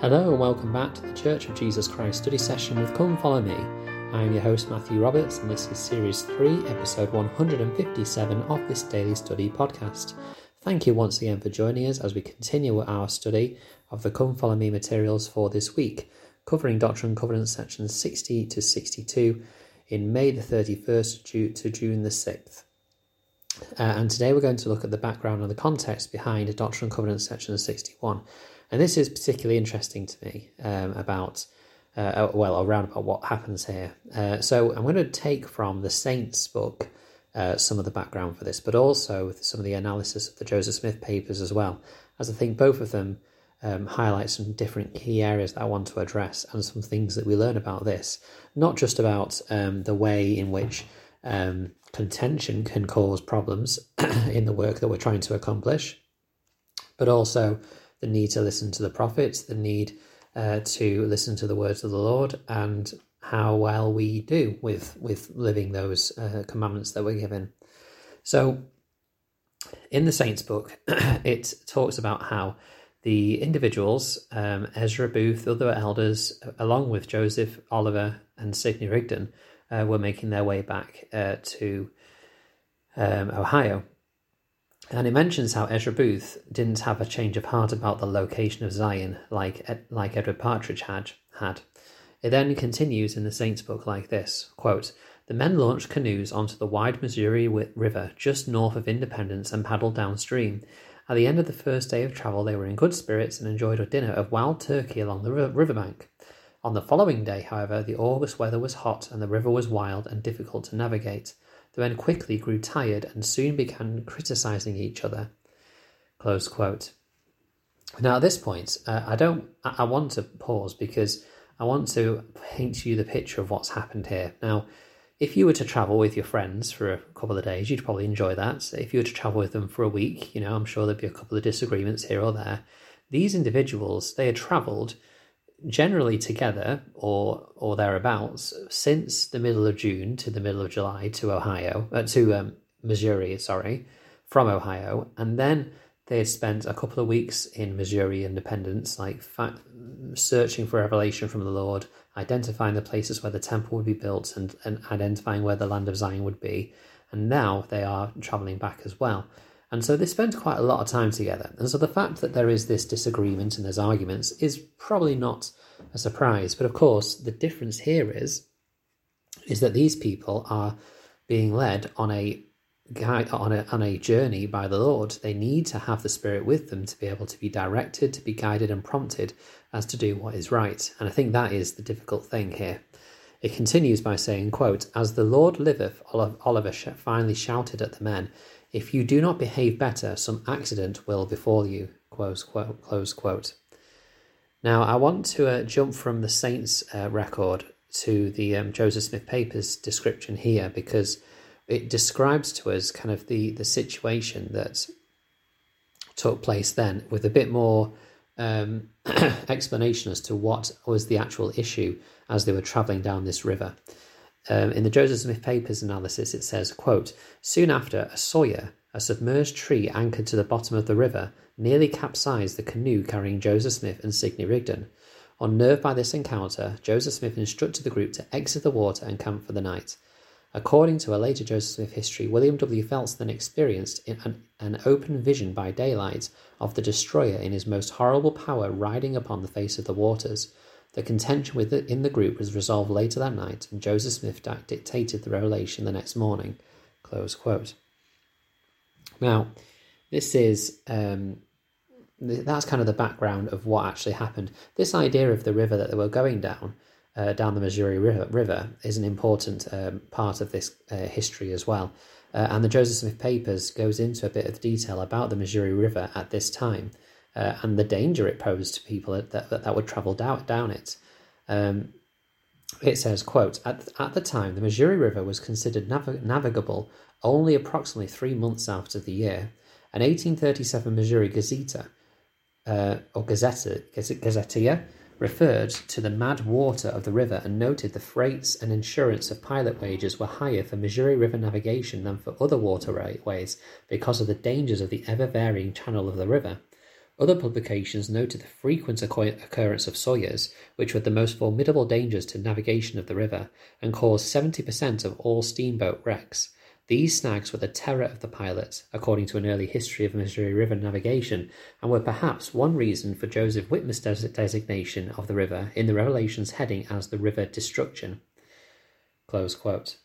Hello and welcome back to the Church of Jesus Christ study session with Come Follow Me. I am your host Matthew Roberts and this is series 3, episode 157 of this daily study podcast. Thank you once again for joining us as we continue our study of the Come Follow Me materials for this week, covering Doctrine and Covenants sections 60 to 62 in May the 31st to June the 6th. Uh, and today we're going to look at the background and the context behind Doctrine and Covenants section 61. And this is particularly interesting to me um, about, uh, uh, well, around about what happens here. Uh, so I'm going to take from the Saints book uh, some of the background for this, but also some of the analysis of the Joseph Smith papers as well, as I think both of them um, highlight some different key areas that I want to address and some things that we learn about this, not just about um, the way in which um, contention can cause problems in the work that we're trying to accomplish, but also the need to listen to the prophets, the need uh, to listen to the words of the Lord, and how well we do with with living those uh, commandments that we're given. So, in the Saints book, it talks about how the individuals, um, Ezra Booth, other elders, along with Joseph Oliver and Sidney Rigdon, uh, were making their way back uh, to um, Ohio. And it mentions how Ezra Booth didn't have a change of heart about the location of Zion like, like Edward Partridge had, had. It then continues in the Saints book like this quote, The men launched canoes onto the wide Missouri River just north of Independence and paddled downstream. At the end of the first day of travel, they were in good spirits and enjoyed a dinner of wild turkey along the riverbank. On the following day, however, the August weather was hot and the river was wild and difficult to navigate. The men quickly grew tired and soon began criticizing each other. Close quote. Now, at this point, uh, I don't. I want to pause because I want to paint you the picture of what's happened here. Now, if you were to travel with your friends for a couple of days, you'd probably enjoy that. If you were to travel with them for a week, you know, I'm sure there'd be a couple of disagreements here or there. These individuals, they had travelled generally together or or thereabouts since the middle of June to the middle of July to Ohio uh, to um, Missouri, sorry, from Ohio, and then they had spent a couple of weeks in Missouri Independence, like fa- searching for revelation from the Lord, identifying the places where the temple would be built, and, and identifying where the land of Zion would be. And now they are traveling back as well. And so they spend quite a lot of time together. And so the fact that there is this disagreement and there's arguments is probably not a surprise. But of course, the difference here is is that these people are being led on a on a on a journey by the Lord. They need to have the Spirit with them to be able to be directed, to be guided and prompted as to do what is right. And I think that is the difficult thing here. It continues by saying, quote, As the Lord liveth, Oliver finally shouted at the men, if you do not behave better, some accident will befall you. Close quote. Close quote. Now, I want to uh, jump from the Saints uh, record to the um, Joseph Smith Papers description here because it describes to us kind of the, the situation that took place then with a bit more um, explanation as to what was the actual issue as they were travelling down this river. Um, in the Joseph Smith Papers analysis, it says, quote, Soon after, a sawyer, a submerged tree anchored to the bottom of the river, nearly capsized the canoe carrying Joseph Smith and Sidney Rigdon. Unnerved by this encounter, Joseph Smith instructed the group to exit the water and camp for the night. According to a later Joseph Smith history, William W. Phelps then experienced an, an open vision by daylight of the destroyer in his most horrible power riding upon the face of the waters. The contention within the group was resolved later that night, and Joseph Smith dictated the revelation the next morning. Close quote. Now, this is um, that's kind of the background of what actually happened. This idea of the river that they were going down, uh, down the Missouri River, river is an important um, part of this uh, history as well. Uh, and the Joseph Smith Papers goes into a bit of detail about the Missouri River at this time uh, and the danger it posed to people that, that, that would travel down, down it. Um, it says, quote, at, at the time, the Missouri River was considered nav- navigable only approximately three months out of the year. An 1837 Missouri Gazette, uh, or Gazette, Gazetteer, referred to the mad water of the river and noted the freights and insurance of pilot wages were higher for Missouri River navigation than for other waterways because of the dangers of the ever varying channel of the river. Other publications noted the frequent occurrence of sawyers, which were the most formidable dangers to navigation of the river, and caused 70% of all steamboat wrecks. These snags were the terror of the pilot, according to an early history of Missouri River navigation, and were perhaps one reason for Joseph Whitmer's designation of the river in the Revelations heading as the River Destruction. Close quote.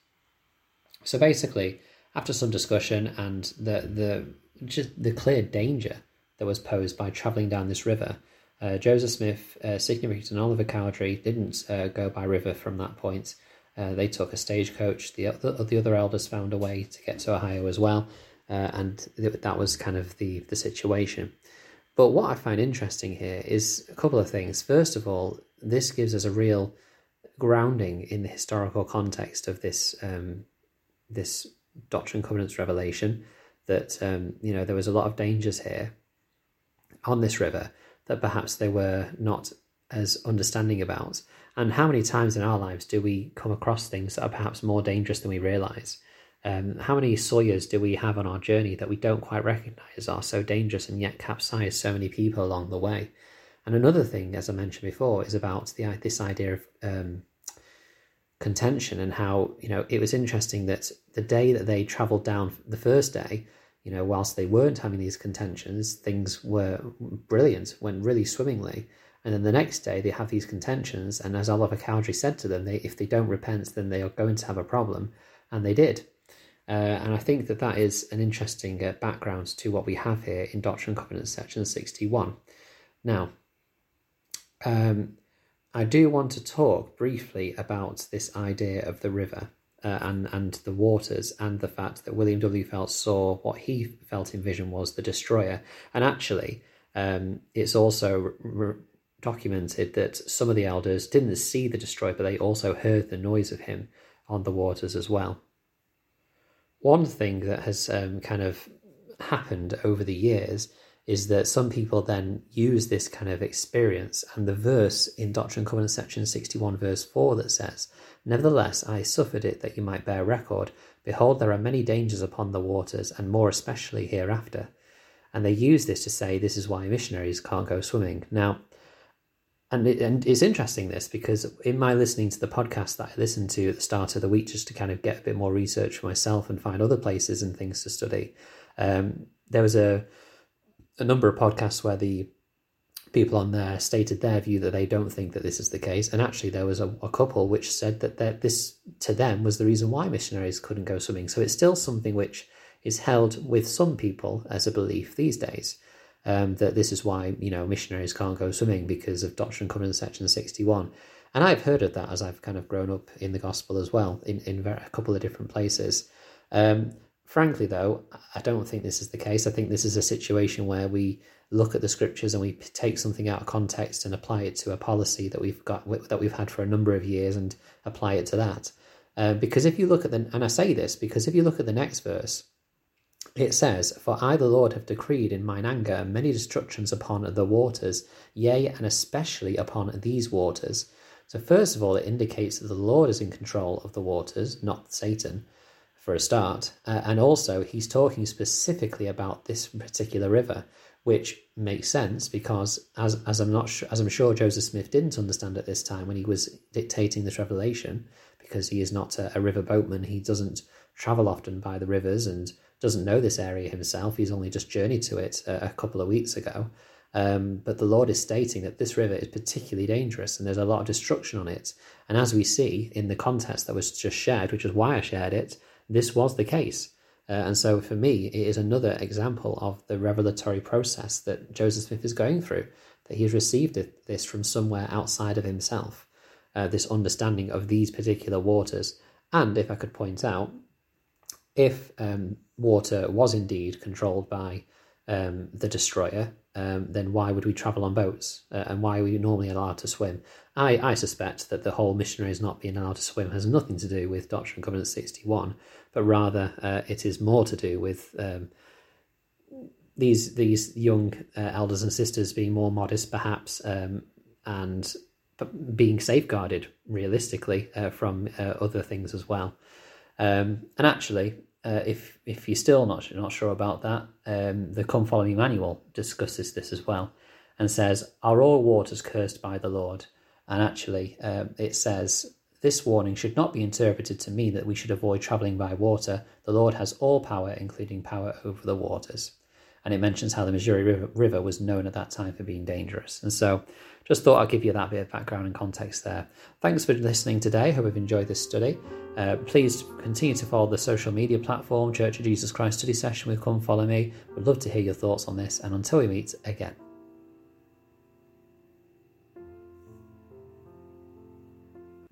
So basically, after some discussion and the the just the clear danger that was posed by travelling down this river, uh, Joseph Smith, uh, Sidney and Oliver Cowdery didn't uh, go by river from that point. Uh, they took a stagecoach. The other, the other elders found a way to get to Ohio as well, uh, and that was kind of the the situation. But what I find interesting here is a couple of things. First of all, this gives us a real grounding in the historical context of this um, this Doctrine and Covenants revelation. That um, you know there was a lot of dangers here on this river that perhaps they were not as understanding about. And how many times in our lives do we come across things that are perhaps more dangerous than we realize? Um, how many sawyers do we have on our journey that we don't quite recognize are so dangerous and yet capsize so many people along the way? And another thing, as I mentioned before, is about the this idea of um, contention and how you know it was interesting that the day that they travelled down the first day, you know, whilst they weren't having these contentions, things were brilliant, went really swimmingly. And then the next day they have these contentions, and as Oliver Cowdery said to them, they, if they don't repent, then they are going to have a problem, and they did. Uh, and I think that that is an interesting uh, background to what we have here in Doctrine and Covenants section 61. Now, um, I do want to talk briefly about this idea of the river uh, and and the waters and the fact that William W. Phelps saw what he felt in vision was the destroyer. And actually, um, it's also re- documented that some of the elders didn't see the destroyer, but they also heard the noise of him on the waters as well. One thing that has um, kind of happened over the years is that some people then use this kind of experience and the verse in Doctrine and Covenants section 61 verse 4 that says, Nevertheless I suffered it that you might bear record. Behold, there are many dangers upon the waters, and more especially hereafter. And they use this to say this is why missionaries can't go swimming. Now, and, it, and it's interesting this because in my listening to the podcast that I listened to at the start of the week, just to kind of get a bit more research for myself and find other places and things to study, um, there was a a number of podcasts where the people on there stated their view that they don't think that this is the case. And actually, there was a, a couple which said that this, to them, was the reason why missionaries couldn't go swimming. So it's still something which is held with some people as a belief these days. Um, that this is why you know missionaries can't go swimming because of Doctrine and Covenants section 61. And I've heard of that as I've kind of grown up in the gospel as well, in, in a couple of different places. Um, Frankly, though, I don't think this is the case. I think this is a situation where we look at the scriptures and we take something out of context and apply it to a policy that we've got that we've had for a number of years and apply it to that. Uh, because if you look at the and I say this because if you look at the next verse, it says, For I, the Lord, have decreed in mine anger many destructions upon the waters, yea, and especially upon these waters. So, first of all, it indicates that the Lord is in control of the waters, not Satan for a start. Uh, and also, he's talking specifically about this particular river, which makes sense because, as, as I'm not as I'm sure Joseph Smith didn't understand at this time when he was dictating this revelation, because he is not a, a river boatman, he doesn't travel often by the rivers and doesn't know this area himself. He's only just journeyed to it a, a couple of weeks ago. Um, but the Lord is stating that this river is particularly dangerous and there's a lot of destruction on it. And as we see in the context that was just shared, which is why I shared it, this was the case. Uh, and so for me, it is another example of the revelatory process that Joseph Smith is going through, that he's received this from somewhere outside of himself, uh, this understanding of these particular waters. And if I could point out, if um, water was indeed controlled by um, the destroyer, um, then why would we travel on boats? Uh, and why are we normally allowed to swim? I, I suspect that the whole missionaries not being allowed to swim has nothing to do with Doctrine and Covenant 61, but rather uh, it is more to do with um, these these young uh, elders and sisters being more modest, perhaps, um, and being safeguarded realistically uh, from uh, other things as well. Um, and actually, uh, if if you're still not not sure about that, um, the Come Follow Me manual discusses this as well, and says, "Are all waters cursed by the Lord?" And actually, um, it says this warning should not be interpreted to mean that we should avoid traveling by water. The Lord has all power, including power over the waters. And it mentions how the Missouri River, River was known at that time for being dangerous. And so, just thought I'd give you that bit of background and context there. Thanks for listening today. Hope you've enjoyed this study. Uh, please continue to follow the social media platform, Church of Jesus Christ Study Session with Come Follow Me. We'd love to hear your thoughts on this, and until we meet again.